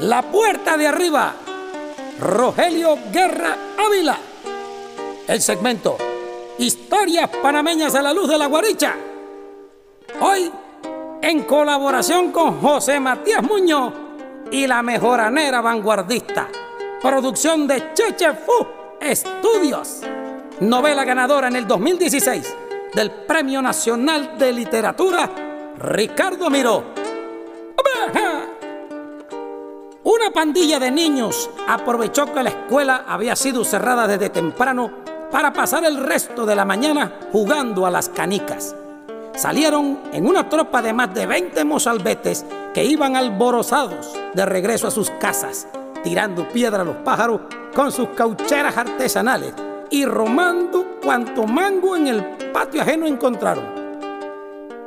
La puerta de arriba, Rogelio Guerra Ávila. El segmento Historias panameñas a la luz de la guaricha. Hoy, en colaboración con José Matías Muñoz y la mejoranera vanguardista. Producción de Cheche Fu Estudios. Novela ganadora en el 2016 del Premio Nacional de Literatura Ricardo Miró. Una pandilla de niños aprovechó que la escuela había sido cerrada desde temprano para pasar el resto de la mañana jugando a las canicas. Salieron en una tropa de más de 20 mozalbetes que iban alborozados de regreso a sus casas, tirando piedra a los pájaros con sus caucheras artesanales y romando cuanto mango en el patio ajeno encontraron.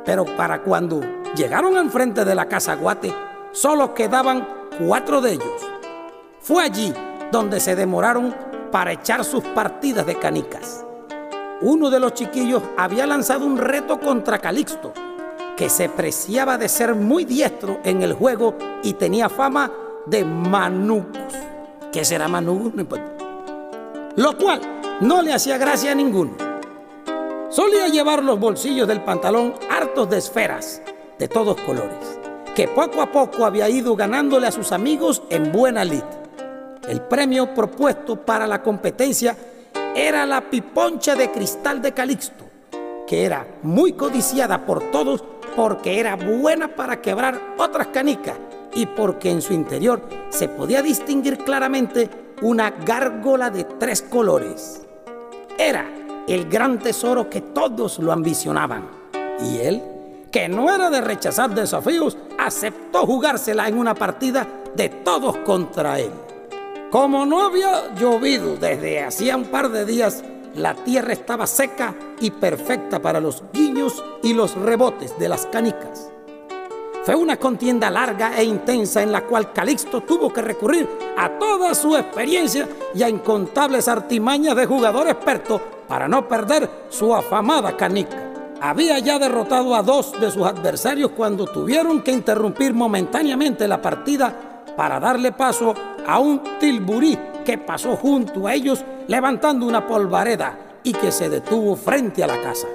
Pero para cuando llegaron al frente de la casa Guate, solo quedaban cuatro de ellos. Fue allí donde se demoraron para echar sus partidas de canicas. Uno de los chiquillos había lanzado un reto contra Calixto, que se preciaba de ser muy diestro en el juego y tenía fama de manucos. ¿Qué será manucos? No importa. Lo cual no le hacía gracia a ninguno. Solía llevar los bolsillos del pantalón hartos de esferas de todos colores, que poco a poco había ido ganándole a sus amigos en buena lid. El premio propuesto para la competencia era la piponcha de cristal de Calixto, que era muy codiciada por todos porque era buena para quebrar otras canicas y porque en su interior se podía distinguir claramente una gárgola de tres colores. Era el gran tesoro que todos lo ambicionaban. Y él, que no era de rechazar desafíos, aceptó jugársela en una partida de todos contra él. Como no había llovido desde hacía un par de días, la tierra estaba seca y perfecta para los guiños y los rebotes de las canicas. Fue una contienda larga e intensa en la cual Calixto tuvo que recurrir a toda su experiencia y a incontables artimañas de jugador experto para no perder su afamada canica. Había ya derrotado a dos de sus adversarios cuando tuvieron que interrumpir momentáneamente la partida para darle paso a un tilburí que pasó junto a ellos levantando una polvareda y que se detuvo frente a la casa.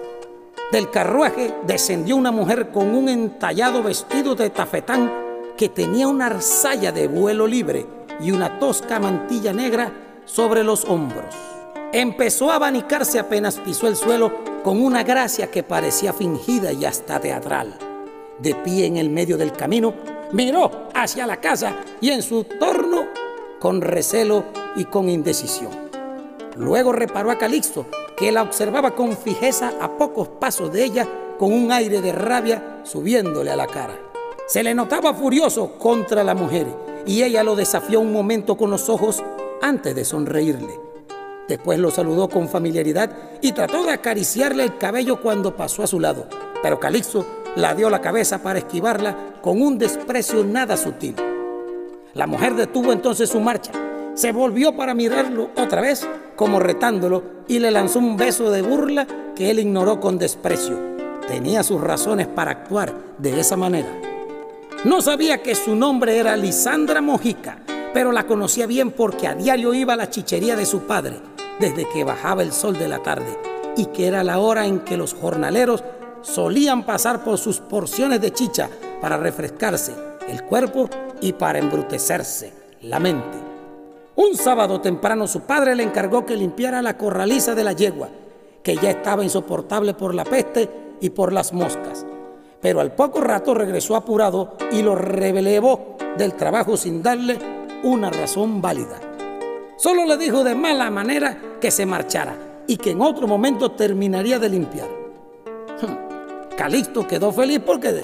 Del carruaje descendió una mujer con un entallado vestido de tafetán que tenía una arzalla de vuelo libre y una tosca mantilla negra sobre los hombros. Empezó a abanicarse apenas pisó el suelo con una gracia que parecía fingida y hasta teatral. De pie en el medio del camino, miró hacia la casa y en su torno con recelo y con indecisión. Luego reparó a Calixto, que la observaba con fijeza a pocos pasos de ella, con un aire de rabia subiéndole a la cara. Se le notaba furioso contra la mujer y ella lo desafió un momento con los ojos antes de sonreírle. Después lo saludó con familiaridad y trató de acariciarle el cabello cuando pasó a su lado, pero Calixto la dio la cabeza para esquivarla con un desprecio nada sutil. La mujer detuvo entonces su marcha se volvió para mirarlo otra vez, como retándolo, y le lanzó un beso de burla que él ignoró con desprecio. Tenía sus razones para actuar de esa manera. No sabía que su nombre era Lisandra Mojica, pero la conocía bien porque a diario iba a la chichería de su padre, desde que bajaba el sol de la tarde, y que era la hora en que los jornaleros solían pasar por sus porciones de chicha para refrescarse el cuerpo y para embrutecerse la mente. Un sábado temprano su padre le encargó que limpiara la corraliza de la yegua, que ya estaba insoportable por la peste y por las moscas. Pero al poco rato regresó apurado y lo relevó del trabajo sin darle una razón válida. Solo le dijo de mala manera que se marchara y que en otro momento terminaría de limpiar. Calixto quedó feliz porque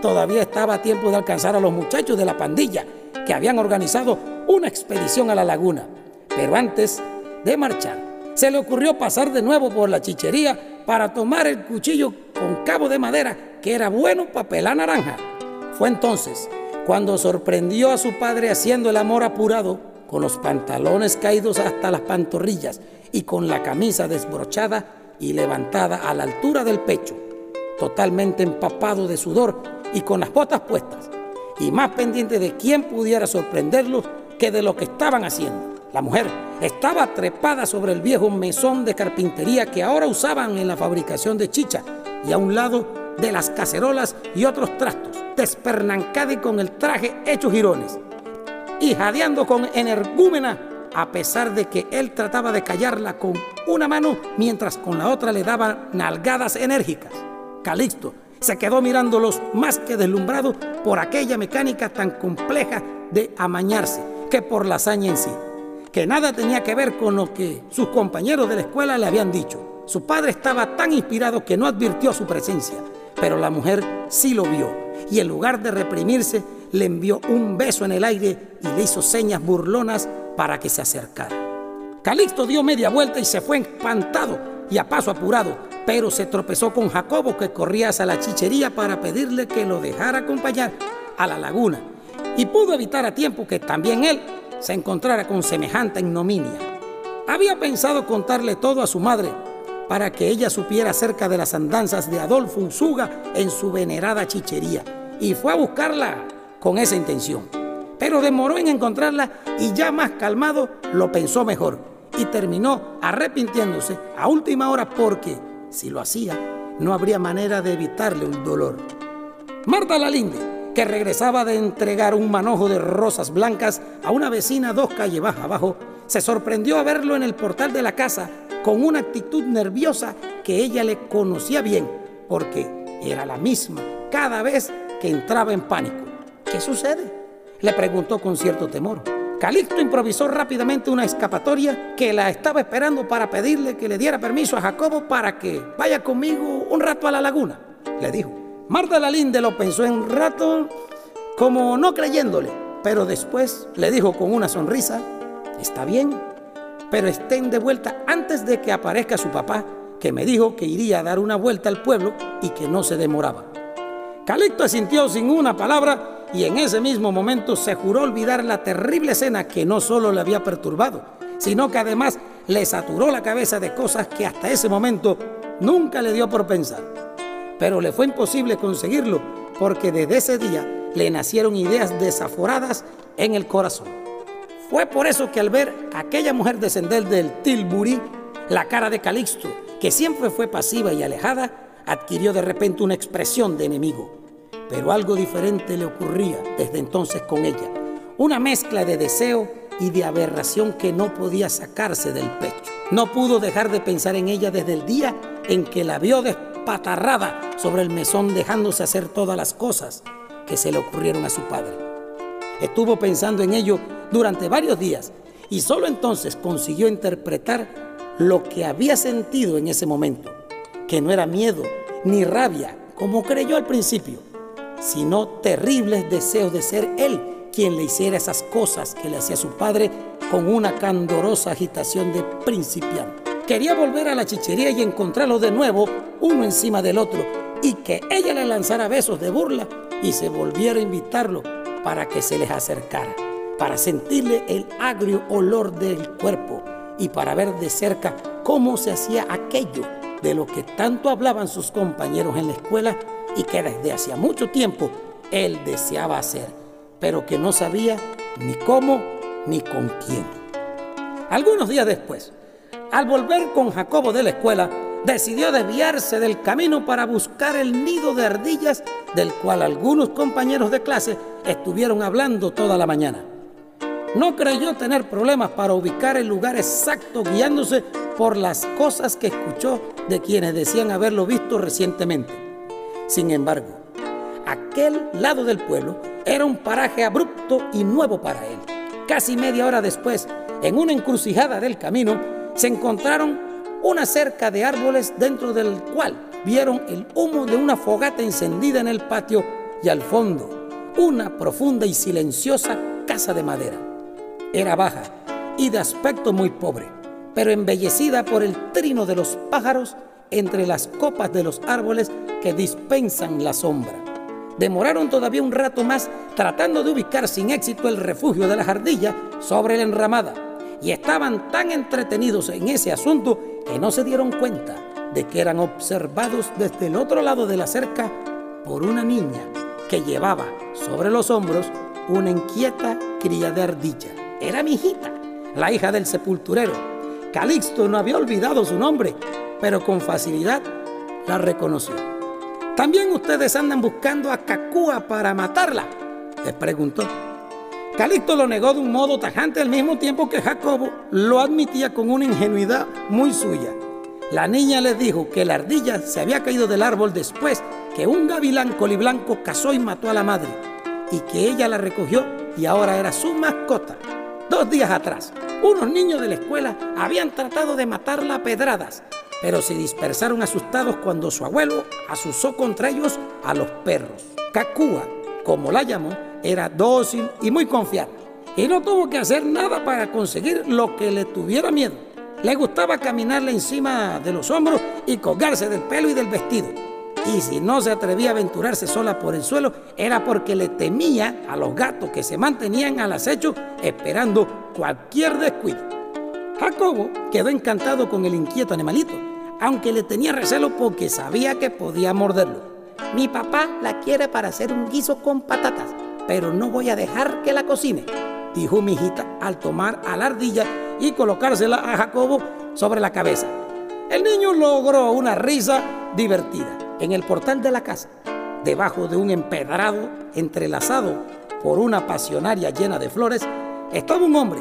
todavía estaba a tiempo de alcanzar a los muchachos de la pandilla que habían organizado una expedición a la laguna. Pero antes de marchar, se le ocurrió pasar de nuevo por la chichería para tomar el cuchillo con cabo de madera que era bueno para pelar naranja. Fue entonces cuando sorprendió a su padre haciendo el amor apurado, con los pantalones caídos hasta las pantorrillas y con la camisa desbrochada y levantada a la altura del pecho, totalmente empapado de sudor y con las botas puestas y más pendiente de quién pudiera sorprenderlos que de lo que estaban haciendo. La mujer estaba trepada sobre el viejo mesón de carpintería que ahora usaban en la fabricación de chicha y a un lado de las cacerolas y otros trastos, despernancada y con el traje hecho girones y jadeando con energúmena a pesar de que él trataba de callarla con una mano mientras con la otra le daba nalgadas enérgicas. Calixto se quedó mirándolos más que deslumbrado por aquella mecánica tan compleja de amañarse que por la hazaña en sí, que nada tenía que ver con lo que sus compañeros de la escuela le habían dicho. Su padre estaba tan inspirado que no advirtió su presencia, pero la mujer sí lo vio y en lugar de reprimirse le envió un beso en el aire y le hizo señas burlonas para que se acercara. Calixto dio media vuelta y se fue espantado y a paso apurado, pero se tropezó con Jacobo que corría hacia la chichería para pedirle que lo dejara acompañar a la laguna y pudo evitar a tiempo que también él se encontrara con semejante ignominia. Había pensado contarle todo a su madre para que ella supiera acerca de las andanzas de Adolfo Usuga en su venerada chichería y fue a buscarla con esa intención. Pero demoró en encontrarla y ya más calmado lo pensó mejor y terminó arrepintiéndose a última hora porque, si lo hacía, no habría manera de evitarle un dolor. Marta Lalinde, que regresaba de entregar un manojo de rosas blancas a una vecina dos calles baja abajo, se sorprendió a verlo en el portal de la casa con una actitud nerviosa que ella le conocía bien, porque era la misma cada vez que entraba en pánico. ¿Qué sucede? Le preguntó con cierto temor. Calixto improvisó rápidamente una escapatoria que la estaba esperando para pedirle que le diera permiso a Jacobo para que vaya conmigo un rato a la laguna, le dijo. Marta Lalinde lo pensó en un rato como no creyéndole, pero después le dijo con una sonrisa, está bien, pero estén de vuelta antes de que aparezca su papá, que me dijo que iría a dar una vuelta al pueblo y que no se demoraba. Calixto asintió sin una palabra y en ese mismo momento se juró olvidar la terrible escena que no solo le había perturbado, sino que además le saturó la cabeza de cosas que hasta ese momento nunca le dio por pensar. Pero le fue imposible conseguirlo porque desde ese día le nacieron ideas desaforadas en el corazón. Fue por eso que al ver aquella mujer descender del Tilbury, la cara de Calixto, que siempre fue pasiva y alejada, adquirió de repente una expresión de enemigo. Pero algo diferente le ocurría desde entonces con ella. Una mezcla de deseo y de aberración que no podía sacarse del pecho. No pudo dejar de pensar en ella desde el día en que la vio despatarrada sobre el mesón dejándose hacer todas las cosas que se le ocurrieron a su padre. Estuvo pensando en ello durante varios días y solo entonces consiguió interpretar lo que había sentido en ese momento que no era miedo ni rabia, como creyó al principio, sino terribles deseos de ser él quien le hiciera esas cosas que le hacía su padre con una candorosa agitación de principiante. Quería volver a la chichería y encontrarlo de nuevo, uno encima del otro, y que ella le lanzara besos de burla y se volviera a invitarlo para que se les acercara, para sentirle el agrio olor del cuerpo y para ver de cerca cómo se hacía aquello de lo que tanto hablaban sus compañeros en la escuela y que desde hacía mucho tiempo él deseaba hacer, pero que no sabía ni cómo ni con quién. Algunos días después, al volver con Jacobo de la escuela, decidió desviarse del camino para buscar el nido de ardillas del cual algunos compañeros de clase estuvieron hablando toda la mañana. No creyó tener problemas para ubicar el lugar exacto guiándose por las cosas que escuchó de quienes decían haberlo visto recientemente. Sin embargo, aquel lado del pueblo era un paraje abrupto y nuevo para él. Casi media hora después, en una encrucijada del camino, se encontraron una cerca de árboles dentro del cual vieron el humo de una fogata encendida en el patio y al fondo una profunda y silenciosa casa de madera. Era baja y de aspecto muy pobre, pero embellecida por el trino de los pájaros entre las copas de los árboles que dispensan la sombra. Demoraron todavía un rato más tratando de ubicar sin éxito el refugio de la jardilla sobre la enramada y estaban tan entretenidos en ese asunto que no se dieron cuenta de que eran observados desde el otro lado de la cerca por una niña que llevaba sobre los hombros una inquieta cría de ardilla. Era mi hijita, la hija del sepulturero. Calixto no había olvidado su nombre, pero con facilidad la reconoció. ¿También ustedes andan buscando a Cacúa para matarla? les preguntó. Calixto lo negó de un modo tajante al mismo tiempo que Jacobo lo admitía con una ingenuidad muy suya. La niña les dijo que la ardilla se había caído del árbol después que un gavilán coliblanco cazó y mató a la madre y que ella la recogió y ahora era su mascota. Dos días atrás, unos niños de la escuela habían tratado de matarla a pedradas, pero se dispersaron asustados cuando su abuelo asusó contra ellos a los perros. Cacúa, como la llamó, era dócil y muy confiable y no tuvo que hacer nada para conseguir lo que le tuviera miedo. Le gustaba caminarle encima de los hombros y colgarse del pelo y del vestido. Y si no se atrevía a aventurarse sola por el suelo, era porque le temía a los gatos que se mantenían al acecho esperando cualquier descuido. Jacobo quedó encantado con el inquieto animalito, aunque le tenía recelo porque sabía que podía morderlo. Mi papá la quiere para hacer un guiso con patatas, pero no voy a dejar que la cocine, dijo mi hijita al tomar a la ardilla y colocársela a Jacobo sobre la cabeza. El niño logró una risa divertida. En el portal de la casa, debajo de un empedrado entrelazado por una pasionaria llena de flores, estaba un hombre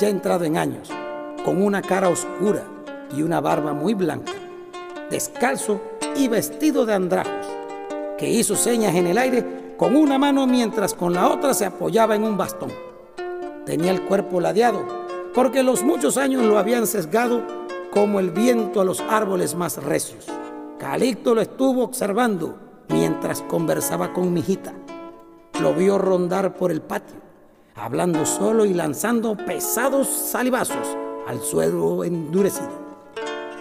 ya entrado en años, con una cara oscura y una barba muy blanca, descalzo y vestido de andrajos, que hizo señas en el aire con una mano mientras con la otra se apoyaba en un bastón. Tenía el cuerpo ladeado, porque los muchos años lo habían sesgado como el viento a los árboles más recios. Calixto lo estuvo observando mientras conversaba con mi hijita. Lo vio rondar por el patio, hablando solo y lanzando pesados salivazos al suelo endurecido.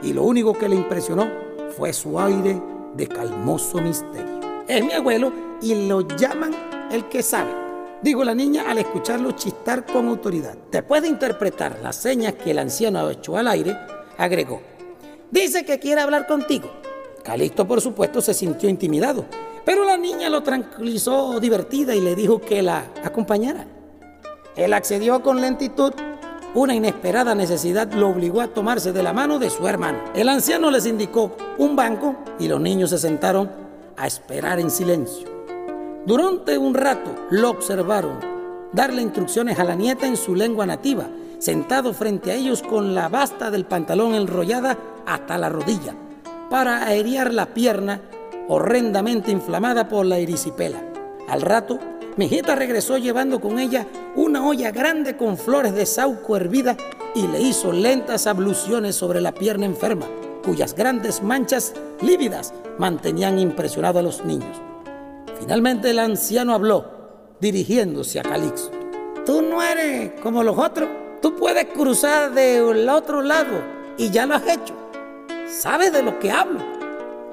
Y lo único que le impresionó fue su aire de calmoso misterio. Es mi abuelo y lo llaman el que sabe, dijo la niña al escucharlo chistar con autoridad. Después de interpretar las señas que el anciano echó al aire, agregó, dice que quiere hablar contigo. Calixto, por supuesto, se sintió intimidado, pero la niña lo tranquilizó divertida y le dijo que la acompañara. Él accedió con lentitud. Una inesperada necesidad lo obligó a tomarse de la mano de su hermano. El anciano les indicó un banco y los niños se sentaron a esperar en silencio. Durante un rato lo observaron darle instrucciones a la nieta en su lengua nativa, sentado frente a ellos con la basta del pantalón enrollada hasta la rodilla para aerear la pierna horrendamente inflamada por la erisipela. Al rato, mi regresó llevando con ella una olla grande con flores de sauco hervida y le hizo lentas abluciones sobre la pierna enferma, cuyas grandes manchas lívidas mantenían impresionado a los niños. Finalmente el anciano habló, dirigiéndose a Calixto. Tú no eres como los otros, tú puedes cruzar del otro lado y ya lo has hecho. ¿Sabe de lo que hablo?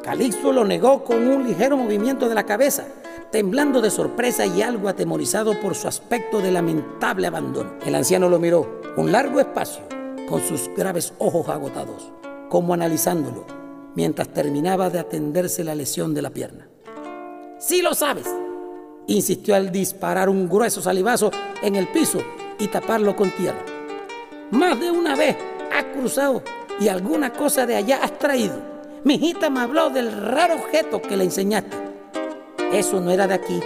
Calixto lo negó con un ligero movimiento de la cabeza, temblando de sorpresa y algo atemorizado por su aspecto de lamentable abandono. El anciano lo miró un largo espacio con sus graves ojos agotados, como analizándolo, mientras terminaba de atenderse la lesión de la pierna. Sí lo sabes, insistió al disparar un grueso salivazo en el piso y taparlo con tierra. Más de una vez ha cruzado y alguna cosa de allá has traído. Mi hijita me habló del raro objeto que le enseñaste. Eso no era de aquí,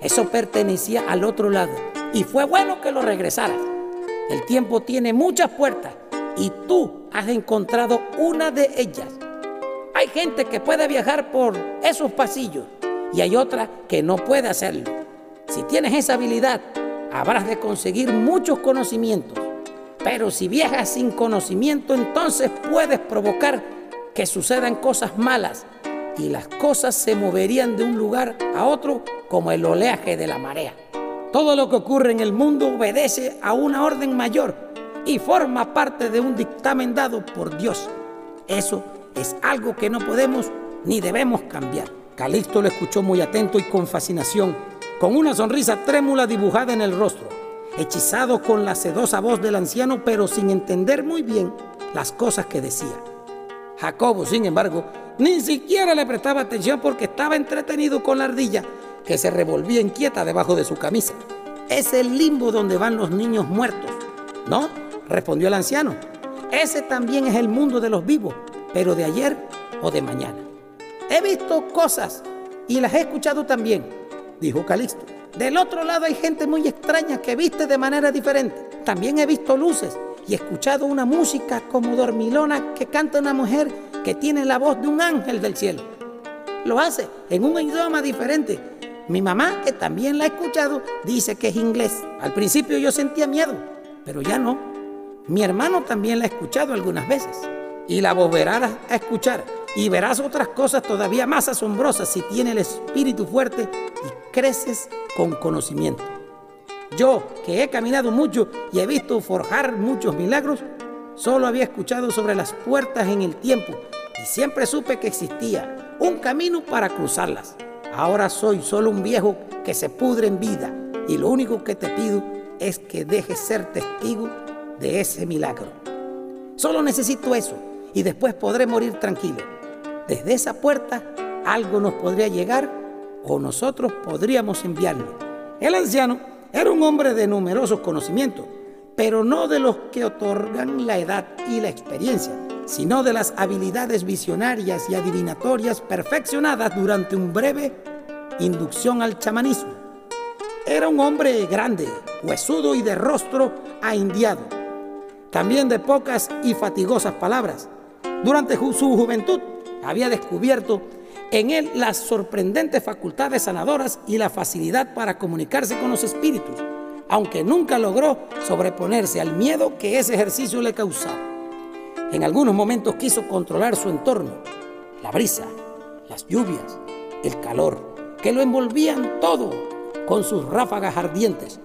eso pertenecía al otro lado y fue bueno que lo regresaras. El tiempo tiene muchas puertas y tú has encontrado una de ellas. Hay gente que puede viajar por esos pasillos y hay otra que no puede hacerlo. Si tienes esa habilidad, habrás de conseguir muchos conocimientos pero si viajas sin conocimiento, entonces puedes provocar que sucedan cosas malas y las cosas se moverían de un lugar a otro como el oleaje de la marea. Todo lo que ocurre en el mundo obedece a una orden mayor y forma parte de un dictamen dado por Dios. Eso es algo que no podemos ni debemos cambiar. Calixto lo escuchó muy atento y con fascinación, con una sonrisa trémula dibujada en el rostro hechizado con la sedosa voz del anciano, pero sin entender muy bien las cosas que decía. Jacobo, sin embargo, ni siquiera le prestaba atención porque estaba entretenido con la ardilla, que se revolvía inquieta debajo de su camisa. Es el limbo donde van los niños muertos. No, respondió el anciano. Ese también es el mundo de los vivos, pero de ayer o de mañana. He visto cosas y las he escuchado también, dijo Calixto. Del otro lado hay gente muy extraña que viste de manera diferente. También he visto luces y escuchado una música como dormilona que canta una mujer que tiene la voz de un ángel del cielo. Lo hace en un idioma diferente. Mi mamá, que también la ha escuchado, dice que es inglés. Al principio yo sentía miedo, pero ya no. Mi hermano también la ha escuchado algunas veces. Y la volverás a escuchar y verás otras cosas todavía más asombrosas si tienes el espíritu fuerte creces con conocimiento. Yo, que he caminado mucho y he visto forjar muchos milagros, solo había escuchado sobre las puertas en el tiempo y siempre supe que existía un camino para cruzarlas. Ahora soy solo un viejo que se pudre en vida y lo único que te pido es que dejes ser testigo de ese milagro. Solo necesito eso y después podré morir tranquilo. Desde esa puerta algo nos podría llegar o nosotros podríamos enviarlo. El anciano era un hombre de numerosos conocimientos, pero no de los que otorgan la edad y la experiencia, sino de las habilidades visionarias y adivinatorias perfeccionadas durante un breve inducción al chamanismo. Era un hombre grande, huesudo y de rostro ahindiado, también de pocas y fatigosas palabras. Durante su juventud había descubierto en él las sorprendentes facultades sanadoras y la facilidad para comunicarse con los espíritus, aunque nunca logró sobreponerse al miedo que ese ejercicio le causaba. En algunos momentos quiso controlar su entorno, la brisa, las lluvias, el calor, que lo envolvían todo con sus ráfagas ardientes,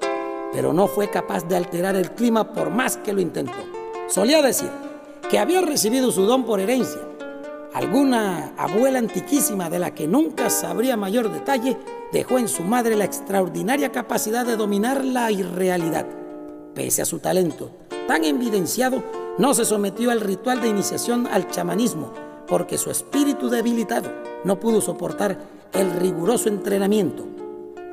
pero no fue capaz de alterar el clima por más que lo intentó. Solía decir que había recibido su don por herencia Alguna abuela antiquísima de la que nunca sabría mayor detalle dejó en su madre la extraordinaria capacidad de dominar la irrealidad. Pese a su talento tan evidenciado, no se sometió al ritual de iniciación al chamanismo porque su espíritu debilitado no pudo soportar el riguroso entrenamiento,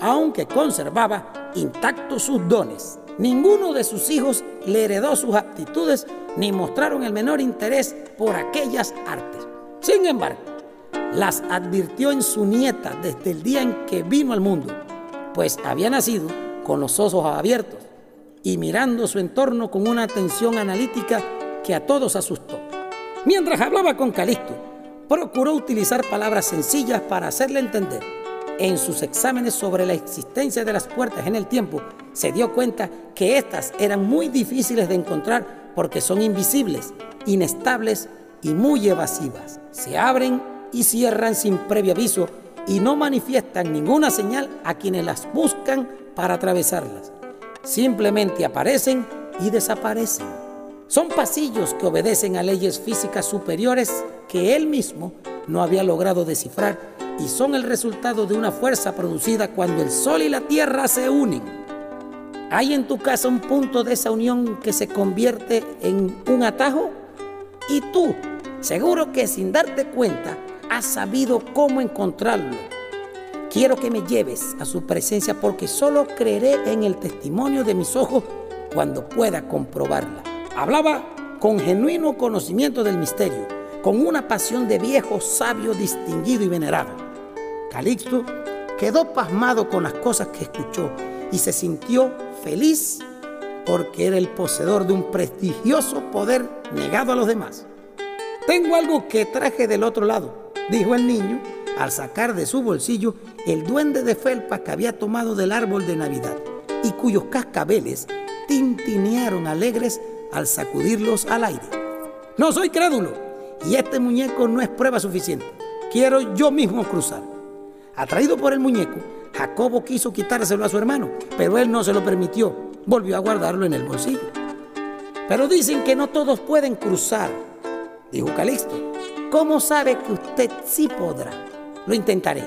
aunque conservaba intactos sus dones. Ninguno de sus hijos le heredó sus aptitudes ni mostraron el menor interés por aquellas artes. Sin embargo, las advirtió en su nieta desde el día en que vino al mundo, pues había nacido con los ojos abiertos y mirando su entorno con una atención analítica que a todos asustó. Mientras hablaba con Calixto, procuró utilizar palabras sencillas para hacerle entender. En sus exámenes sobre la existencia de las puertas en el tiempo, se dio cuenta que éstas eran muy difíciles de encontrar porque son invisibles, inestables y muy evasivas. Se abren y cierran sin previo aviso y no manifiestan ninguna señal a quienes las buscan para atravesarlas. Simplemente aparecen y desaparecen. Son pasillos que obedecen a leyes físicas superiores que él mismo no había logrado descifrar y son el resultado de una fuerza producida cuando el sol y la tierra se unen. ¿Hay en tu casa un punto de esa unión que se convierte en un atajo? Y tú, seguro que sin darte cuenta, has sabido cómo encontrarlo. Quiero que me lleves a su presencia porque solo creeré en el testimonio de mis ojos cuando pueda comprobarla. Hablaba con genuino conocimiento del misterio, con una pasión de viejo sabio distinguido y venerado. Calixto quedó pasmado con las cosas que escuchó y se sintió feliz porque era el poseedor de un prestigioso poder negado a los demás. Tengo algo que traje del otro lado, dijo el niño al sacar de su bolsillo el duende de felpa que había tomado del árbol de Navidad y cuyos cascabeles tintinearon alegres al sacudirlos al aire. No soy crédulo y este muñeco no es prueba suficiente. Quiero yo mismo cruzar. Atraído por el muñeco, Jacobo quiso quitárselo a su hermano, pero él no se lo permitió. Volvió a guardarlo en el bolsillo. Pero dicen que no todos pueden cruzar, dijo Calixto. ¿Cómo sabe que usted sí podrá? Lo intentaré.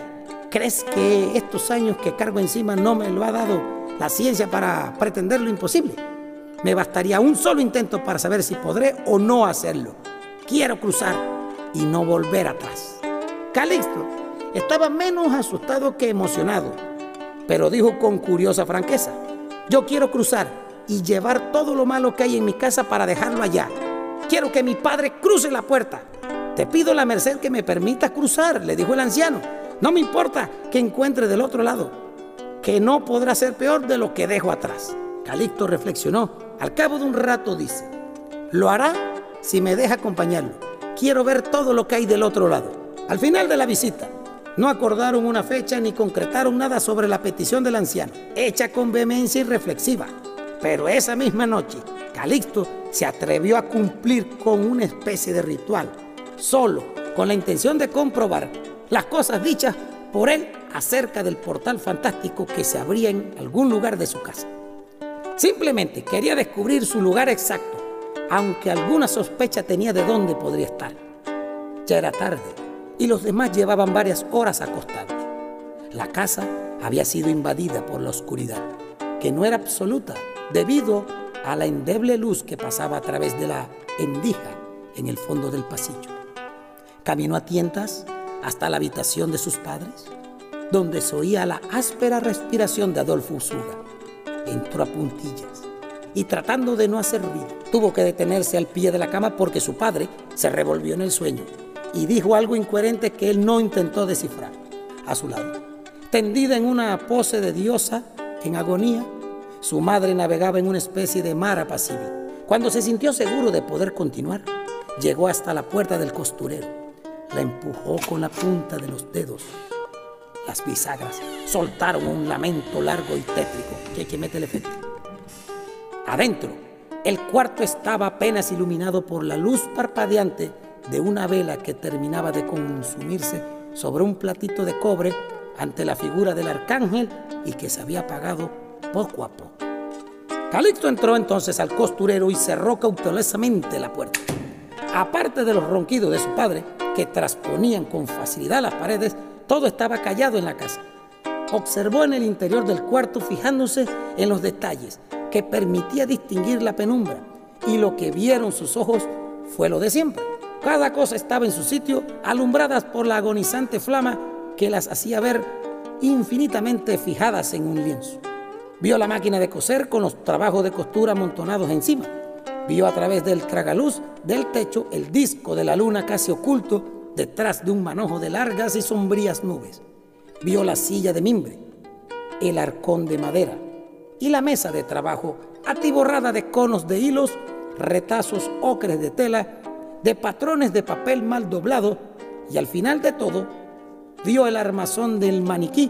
¿Crees que estos años que cargo encima no me lo ha dado la ciencia para pretender lo imposible? Me bastaría un solo intento para saber si podré o no hacerlo. Quiero cruzar y no volver atrás. Calixto estaba menos asustado que emocionado, pero dijo con curiosa franqueza, yo quiero cruzar y llevar todo lo malo que hay en mi casa para dejarlo allá. Quiero que mi padre cruce la puerta. Te pido la merced que me permita cruzar, le dijo el anciano. No me importa que encuentre del otro lado, que no podrá ser peor de lo que dejo atrás. Calixto reflexionó. Al cabo de un rato dice, lo hará si me deja acompañarlo. Quiero ver todo lo que hay del otro lado. Al final de la visita, no acordaron una fecha ni concretaron nada sobre la petición del anciano, hecha con vehemencia y reflexiva. Pero esa misma noche, Calixto se atrevió a cumplir con una especie de ritual, solo con la intención de comprobar las cosas dichas por él acerca del portal fantástico que se abría en algún lugar de su casa. Simplemente quería descubrir su lugar exacto, aunque alguna sospecha tenía de dónde podría estar. Ya era tarde y los demás llevaban varias horas acostados. La casa había sido invadida por la oscuridad, que no era absoluta debido a la endeble luz que pasaba a través de la endija en el fondo del pasillo. Caminó a tientas hasta la habitación de sus padres, donde se oía la áspera respiración de Adolfo Usuga. Entró a puntillas y tratando de no hacer ruido, tuvo que detenerse al pie de la cama porque su padre se revolvió en el sueño y dijo algo incoherente que él no intentó descifrar. A su lado, tendida en una pose de diosa en agonía, su madre navegaba en una especie de mar apacible. Cuando se sintió seguro de poder continuar, llegó hasta la puerta del costurero. La empujó con la punta de los dedos. Las bisagras soltaron un lamento largo y tétrico que, que mete el. Adentro, el cuarto estaba apenas iluminado por la luz parpadeante de una vela que terminaba de consumirse sobre un platito de cobre ante la figura del arcángel y que se había apagado poco a poco. Calixto entró entonces al costurero y cerró cautelosamente la puerta. Aparte de los ronquidos de su padre, que trasponían con facilidad las paredes, todo estaba callado en la casa. Observó en el interior del cuarto fijándose en los detalles que permitía distinguir la penumbra y lo que vieron sus ojos fue lo de siempre. Cada cosa estaba en su sitio, alumbradas por la agonizante flama que las hacía ver infinitamente fijadas en un lienzo. Vio la máquina de coser con los trabajos de costura amontonados encima. Vio a través del tragaluz del techo el disco de la luna casi oculto detrás de un manojo de largas y sombrías nubes. Vio la silla de mimbre, el arcón de madera y la mesa de trabajo atiborrada de conos de hilos, retazos ocres de tela de patrones de papel mal doblado y al final de todo vio el armazón del maniquí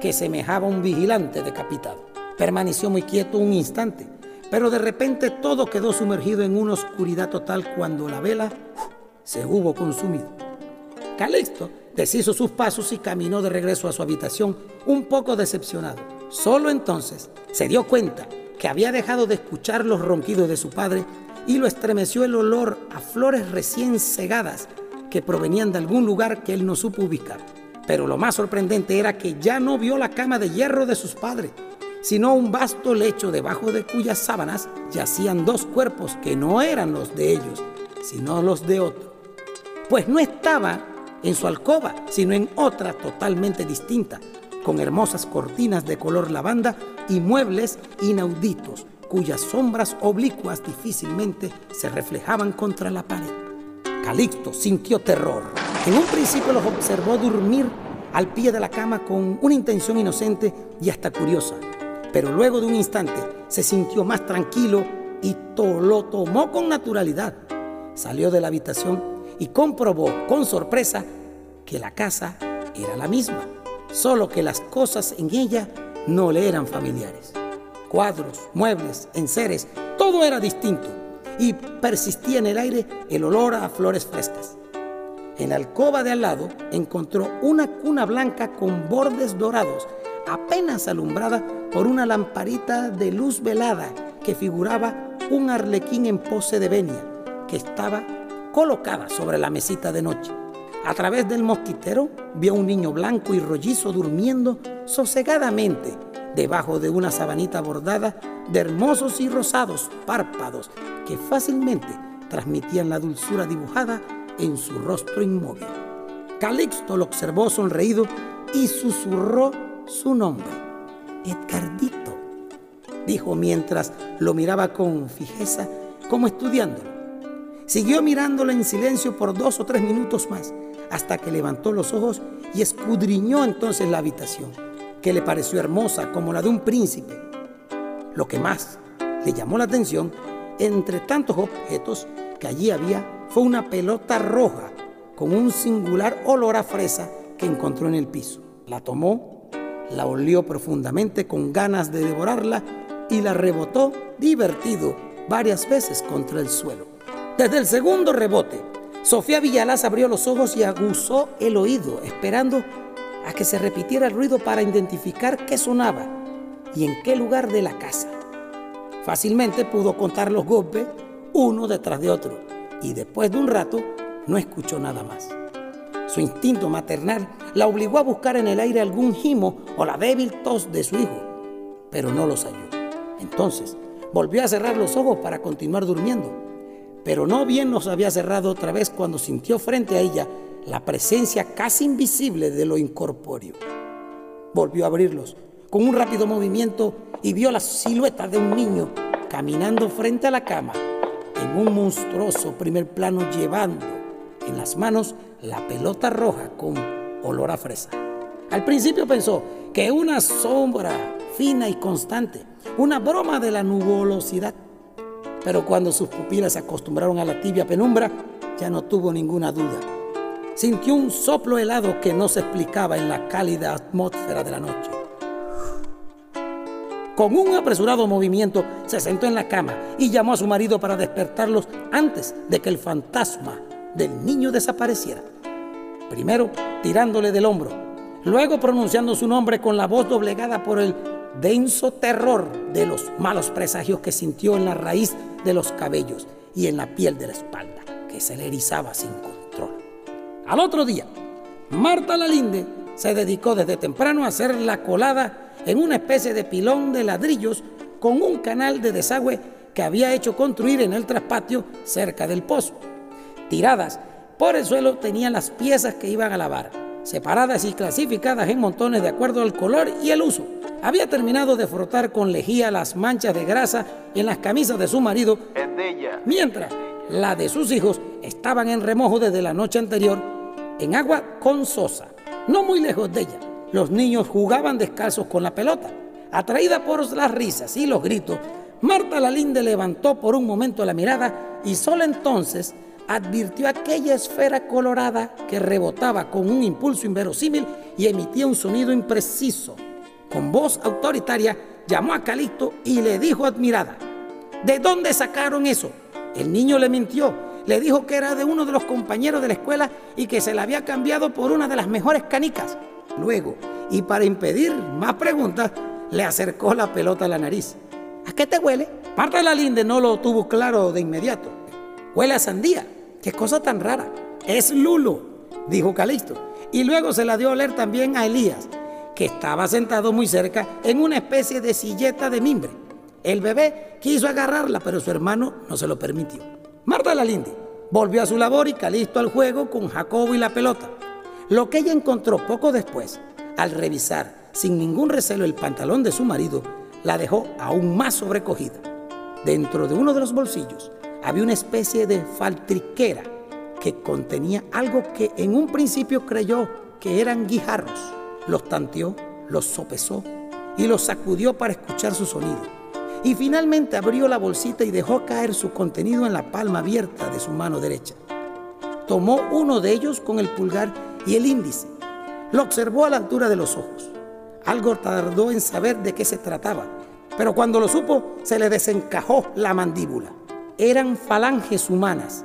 que semejaba un vigilante decapitado. Permaneció muy quieto un instante, pero de repente todo quedó sumergido en una oscuridad total cuando la vela se hubo consumido. Calixto deshizo sus pasos y caminó de regreso a su habitación un poco decepcionado. Solo entonces se dio cuenta que había dejado de escuchar los ronquidos de su padre y lo estremeció el olor a flores recién cegadas que provenían de algún lugar que él no supo ubicar. Pero lo más sorprendente era que ya no vio la cama de hierro de sus padres, sino un vasto lecho debajo de cuyas sábanas yacían dos cuerpos que no eran los de ellos, sino los de otro. Pues no estaba en su alcoba, sino en otra totalmente distinta, con hermosas cortinas de color lavanda y muebles inauditos, cuyas sombras oblicuas difícilmente se reflejaban contra la pared. Calixto sintió terror. En un principio los observó dormir al pie de la cama con una intención inocente y hasta curiosa, pero luego de un instante se sintió más tranquilo y lo tomó con naturalidad. Salió de la habitación y comprobó con sorpresa que la casa era la misma, solo que las cosas en ella no le eran familiares cuadros, muebles, enseres, todo era distinto y persistía en el aire el olor a flores frescas. En la alcoba de al lado encontró una cuna blanca con bordes dorados, apenas alumbrada por una lamparita de luz velada que figuraba un arlequín en pose de venia que estaba colocada sobre la mesita de noche. A través del mosquitero vio un niño blanco y rollizo durmiendo sosegadamente debajo de una sabanita bordada de hermosos y rosados párpados que fácilmente transmitían la dulzura dibujada en su rostro inmóvil. Calixto lo observó sonreído y susurró su nombre. Edgardito, dijo mientras lo miraba con fijeza, como estudiándolo. Siguió mirándolo en silencio por dos o tres minutos más, hasta que levantó los ojos y escudriñó entonces la habitación, que le pareció hermosa como la de un príncipe. Lo que más le llamó la atención, entre tantos objetos que allí había, fue una pelota roja con un singular olor a fresa que encontró en el piso. La tomó, la olió profundamente con ganas de devorarla y la rebotó divertido varias veces contra el suelo. Desde el segundo rebote, Sofía Villalaz abrió los ojos y aguzó el oído, esperando a que se repitiera el ruido para identificar qué sonaba y en qué lugar de la casa. Fácilmente pudo contar los golpes uno detrás de otro y después de un rato no escuchó nada más. Su instinto maternal la obligó a buscar en el aire algún gimo o la débil tos de su hijo, pero no los halló. Entonces volvió a cerrar los ojos para continuar durmiendo, pero no bien los había cerrado otra vez cuando sintió frente a ella la presencia casi invisible de lo incorpóreo. Volvió a abrirlos con un rápido movimiento y vio la silueta de un niño caminando frente a la cama en un monstruoso primer plano llevando en las manos la pelota roja con olor a fresa. Al principio pensó que una sombra fina y constante, una broma de la nubulosidad. Pero cuando sus pupilas se acostumbraron a la tibia penumbra, ya no tuvo ninguna duda. Sintió un soplo helado que no se explicaba en la cálida atmósfera de la noche. Con un apresurado movimiento se sentó en la cama y llamó a su marido para despertarlos antes de que el fantasma del niño desapareciera. Primero tirándole del hombro, luego pronunciando su nombre con la voz doblegada por el denso terror de los malos presagios que sintió en la raíz de los cabellos y en la piel de la espalda, que se le erizaba sin control. Al otro día, Marta Lalinde se dedicó desde temprano a hacer la colada en una especie de pilón de ladrillos con un canal de desagüe que había hecho construir en el traspatio cerca del pozo. Tiradas por el suelo tenían las piezas que iban a lavar, separadas y clasificadas en montones de acuerdo al color y el uso. Había terminado de frotar con lejía las manchas de grasa en las camisas de su marido, mientras la de sus hijos estaban en remojo desde la noche anterior en agua con sosa, no muy lejos de ella. Los niños jugaban descalzos con la pelota. Atraída por las risas y los gritos, Marta Lalinde levantó por un momento la mirada y solo entonces advirtió aquella esfera colorada que rebotaba con un impulso inverosímil y emitía un sonido impreciso. Con voz autoritaria llamó a Calixto y le dijo admirada, ¿de dónde sacaron eso? El niño le mintió, le dijo que era de uno de los compañeros de la escuela y que se la había cambiado por una de las mejores canicas. Luego, y para impedir más preguntas, le acercó la pelota a la nariz. ¿A qué te huele? Marta de la Linde no lo tuvo claro de inmediato. Huele a sandía. Qué cosa tan rara. Es Lulo, dijo Calixto. Y luego se la dio a oler también a Elías, que estaba sentado muy cerca en una especie de silleta de mimbre. El bebé quiso agarrarla, pero su hermano no se lo permitió. Marta de la Linde volvió a su labor y Calixto al juego con Jacobo y la pelota. Lo que ella encontró poco después, al revisar sin ningún recelo el pantalón de su marido, la dejó aún más sobrecogida. Dentro de uno de los bolsillos había una especie de faltriquera que contenía algo que en un principio creyó que eran guijarros. Los tanteó, los sopesó y los sacudió para escuchar su sonido. Y finalmente abrió la bolsita y dejó caer su contenido en la palma abierta de su mano derecha. Tomó uno de ellos con el pulgar y el índice. Lo observó a la altura de los ojos. Algo tardó en saber de qué se trataba, pero cuando lo supo se le desencajó la mandíbula. Eran falanges humanas.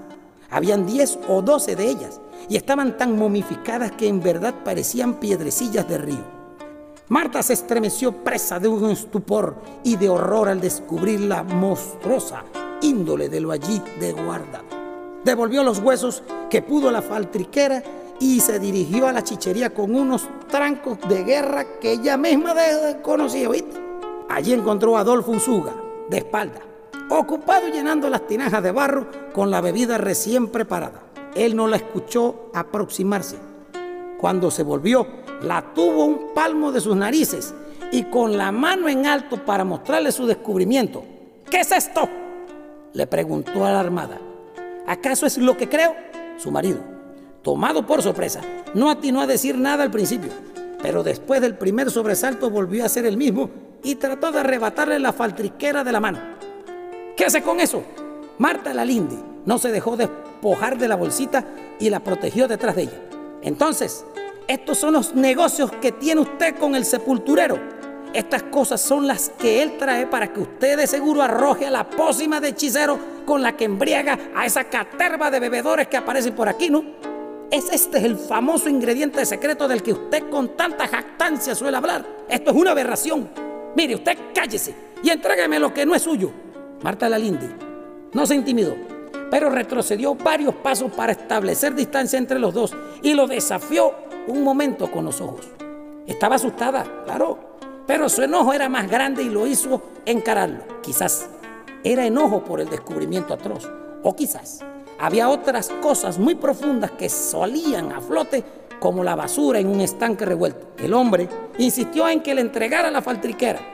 Habían 10 o 12 de ellas y estaban tan momificadas que en verdad parecían piedrecillas de río. Marta se estremeció presa de un estupor y de horror al descubrir la monstruosa índole de lo allí de guarda. Devolvió los huesos que pudo la faltriquera y se dirigió a la chichería con unos trancos de guerra que ella misma desconocía. Allí encontró a Adolfo Usuga, de espalda, ocupado llenando las tinajas de barro con la bebida recién preparada. Él no la escuchó aproximarse. Cuando se volvió, la tuvo un palmo de sus narices y con la mano en alto para mostrarle su descubrimiento. ¿Qué es esto? Le preguntó a la armada. ¿Acaso es lo que creo? Su marido, tomado por sorpresa, no atinó a decir nada al principio, pero después del primer sobresalto volvió a ser el mismo y trató de arrebatarle la faltriquera de la mano. ¿Qué hace con eso? Marta la Linde no se dejó despojar de la bolsita y la protegió detrás de ella. Entonces, estos son los negocios que tiene usted con el sepulturero. Estas cosas son las que él trae para que usted de seguro arroje a la pócima de hechicero con la que embriaga a esa caterva de bebedores que aparecen por aquí, ¿no? Es este el famoso ingrediente secreto del que usted con tanta jactancia suele hablar. Esto es una aberración. Mire, usted cállese y entrégueme lo que no es suyo. Marta Lalinde no se intimidó, pero retrocedió varios pasos para establecer distancia entre los dos y lo desafió un momento con los ojos. Estaba asustada, claro, pero su enojo era más grande y lo hizo encararlo. Quizás era enojo por el descubrimiento atroz, o quizás había otras cosas muy profundas que salían a flote como la basura en un estanque revuelto. El hombre insistió en que le entregara la faltriquera.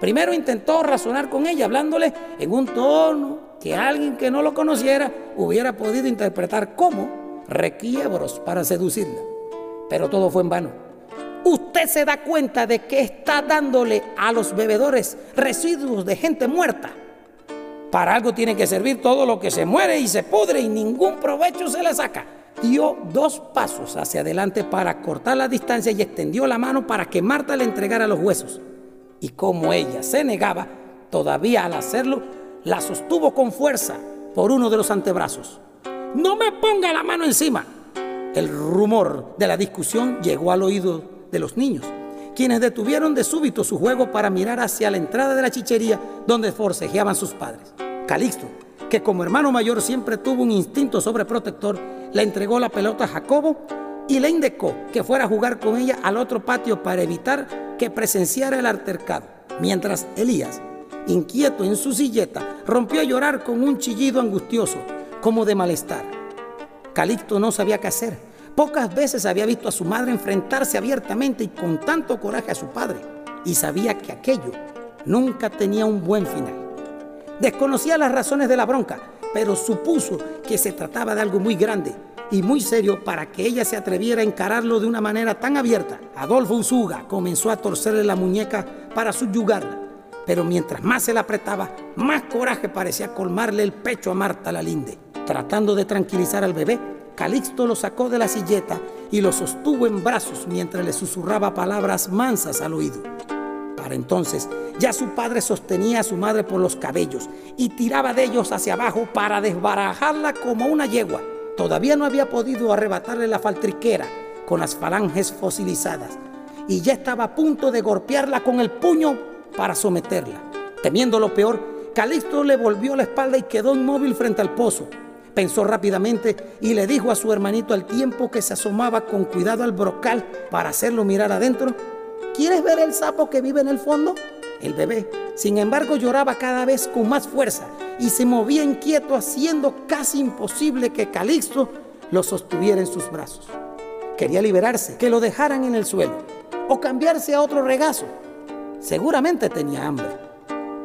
Primero intentó razonar con ella, hablándole en un tono que alguien que no lo conociera hubiera podido interpretar como requiebros para seducirla. Pero todo fue en vano. Usted se da cuenta de que está dándole a los bebedores residuos de gente muerta. Para algo tiene que servir todo lo que se muere y se pudre y ningún provecho se le saca. Dio dos pasos hacia adelante para cortar la distancia y extendió la mano para que Marta le entregara los huesos. Y como ella se negaba, todavía al hacerlo, la sostuvo con fuerza por uno de los antebrazos. No me ponga la mano encima. El rumor de la discusión llegó al oído de los niños, quienes detuvieron de súbito su juego para mirar hacia la entrada de la chichería donde forcejeaban sus padres. Calixto, que como hermano mayor siempre tuvo un instinto sobreprotector, le entregó la pelota a Jacobo y le indicó que fuera a jugar con ella al otro patio para evitar que presenciara el altercado, mientras Elías inquieto en su silleta, rompió a llorar con un chillido angustioso, como de malestar. Calixto no sabía qué hacer. Pocas veces había visto a su madre enfrentarse abiertamente y con tanto coraje a su padre, y sabía que aquello nunca tenía un buen final. Desconocía las razones de la bronca, pero supuso que se trataba de algo muy grande y muy serio para que ella se atreviera a encararlo de una manera tan abierta. Adolfo Usuga comenzó a torcerle la muñeca para subyugarla pero mientras más se la apretaba, más coraje parecía colmarle el pecho a Marta la Linde. Tratando de tranquilizar al bebé, Calixto lo sacó de la silleta y lo sostuvo en brazos mientras le susurraba palabras mansas al oído. Para entonces, ya su padre sostenía a su madre por los cabellos y tiraba de ellos hacia abajo para desbarajarla como una yegua. Todavía no había podido arrebatarle la faltriquera con las falanges fosilizadas y ya estaba a punto de golpearla con el puño para someterla. Temiendo lo peor, Calixto le volvió la espalda y quedó inmóvil frente al pozo. Pensó rápidamente y le dijo a su hermanito al tiempo que se asomaba con cuidado al brocal para hacerlo mirar adentro, ¿quieres ver el sapo que vive en el fondo? El bebé, sin embargo, lloraba cada vez con más fuerza y se movía inquieto haciendo casi imposible que Calixto lo sostuviera en sus brazos. Quería liberarse, que lo dejaran en el suelo o cambiarse a otro regazo, Seguramente tenía hambre.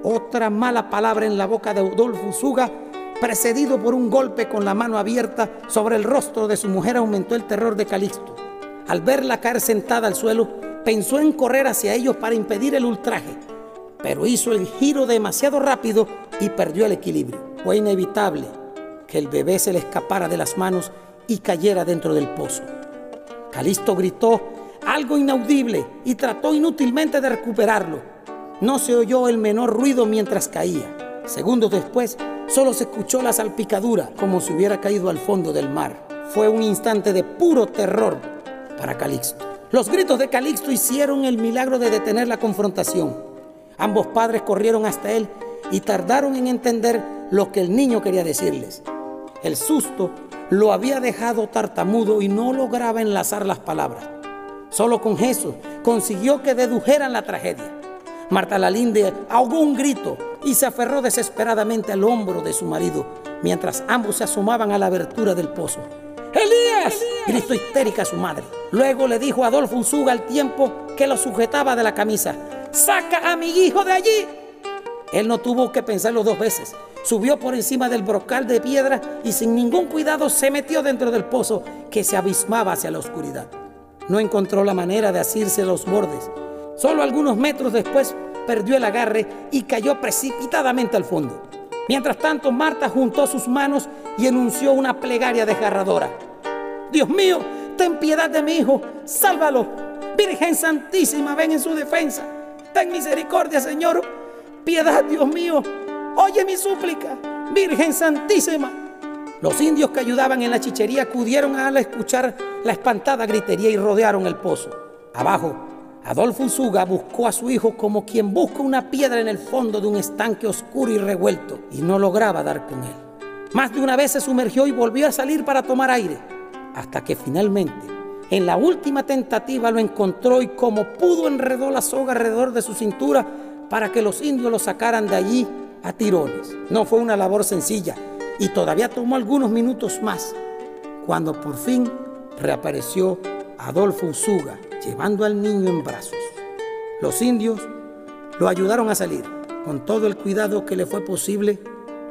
Otra mala palabra en la boca de Udolfo Suga, precedido por un golpe con la mano abierta sobre el rostro de su mujer, aumentó el terror de Calixto. Al verla caer sentada al suelo, pensó en correr hacia ellos para impedir el ultraje, pero hizo el giro demasiado rápido y perdió el equilibrio. Fue inevitable que el bebé se le escapara de las manos y cayera dentro del pozo. Calixto gritó algo inaudible y trató inútilmente de recuperarlo. No se oyó el menor ruido mientras caía. Segundos después, solo se escuchó la salpicadura como si hubiera caído al fondo del mar. Fue un instante de puro terror para Calixto. Los gritos de Calixto hicieron el milagro de detener la confrontación. Ambos padres corrieron hasta él y tardaron en entender lo que el niño quería decirles. El susto lo había dejado tartamudo y no lograba enlazar las palabras. Solo con Jesús consiguió que dedujeran la tragedia. Marta Lalinde ahogó un grito y se aferró desesperadamente al hombro de su marido mientras ambos se asomaban a la abertura del pozo. ¡Elías! gritó histérica su madre. Luego le dijo a Adolfo Unzuga al tiempo que lo sujetaba de la camisa. Saca a mi hijo de allí. Él no tuvo que pensarlo dos veces. Subió por encima del brocal de piedra y sin ningún cuidado se metió dentro del pozo que se abismaba hacia la oscuridad. No encontró la manera de asirse los bordes. Solo algunos metros después perdió el agarre y cayó precipitadamente al fondo. Mientras tanto, Marta juntó sus manos y enunció una plegaria desgarradora. Dios mío, ten piedad de mi hijo, sálvalo. Virgen Santísima, ven en su defensa. Ten misericordia, Señor. Piedad, Dios mío. Oye mi súplica, Virgen Santísima. Los indios que ayudaban en la chichería acudieron al escuchar la espantada gritería y rodearon el pozo. Abajo, Adolfo Usuga buscó a su hijo como quien busca una piedra en el fondo de un estanque oscuro y revuelto y no lograba dar con él. Más de una vez se sumergió y volvió a salir para tomar aire, hasta que finalmente, en la última tentativa, lo encontró y como pudo enredó la soga alrededor de su cintura para que los indios lo sacaran de allí a tirones. No fue una labor sencilla y todavía tomó algunos minutos más, cuando por fin reapareció Adolfo Usuga llevando al niño en brazos. Los indios lo ayudaron a salir. Con todo el cuidado que le fue posible,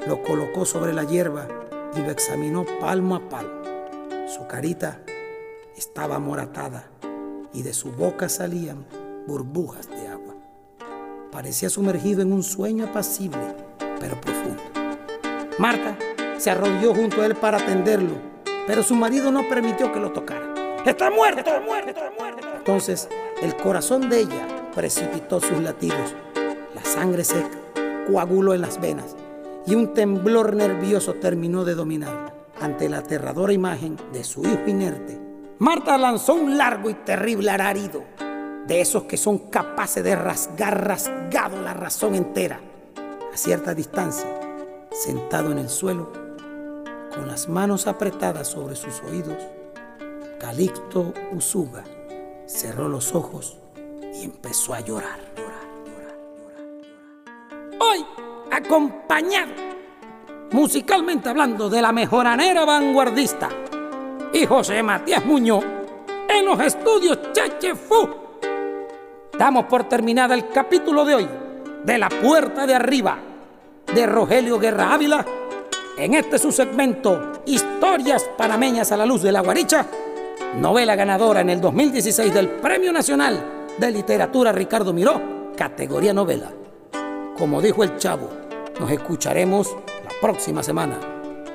lo colocó sobre la hierba y lo examinó palmo a palmo. Su carita estaba moratada y de su boca salían burbujas de agua. Parecía sumergido en un sueño apacible, pero profundo. Marta se arrodilló junto a él para atenderlo, pero su marido no permitió que lo tocara. Está muerto, está muerto, está muerto. Entonces el corazón de ella precipitó sus latidos. La sangre se coaguló en las venas y un temblor nervioso terminó de dominarla. Ante la aterradora imagen de su hijo inerte, Marta lanzó un largo y terrible ararido, de esos que son capaces de rasgar rasgado la razón entera. A cierta distancia, sentado en el suelo, con las manos apretadas sobre sus oídos, Calixto Usuga cerró los ojos y empezó a llorar, Hoy, acompañado, musicalmente hablando, de la mejoranera vanguardista y José Matías Muñoz en los estudios Chechefu. Damos por terminada el capítulo de hoy de La Puerta de Arriba de Rogelio Guerra Ávila en este su segmento Historias panameñas a la luz de la guaricha novela ganadora en el 2016 del Premio Nacional de Literatura Ricardo Miró, categoría novela. Como dijo el chavo, nos escucaremos la próxima semana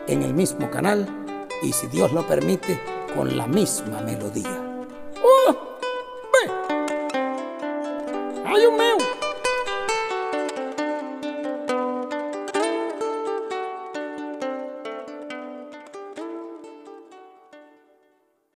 en el mismo canal y si Dios lo permite, con la misma melodía. ¡Oh! ¡Ve! ¡Ay, un!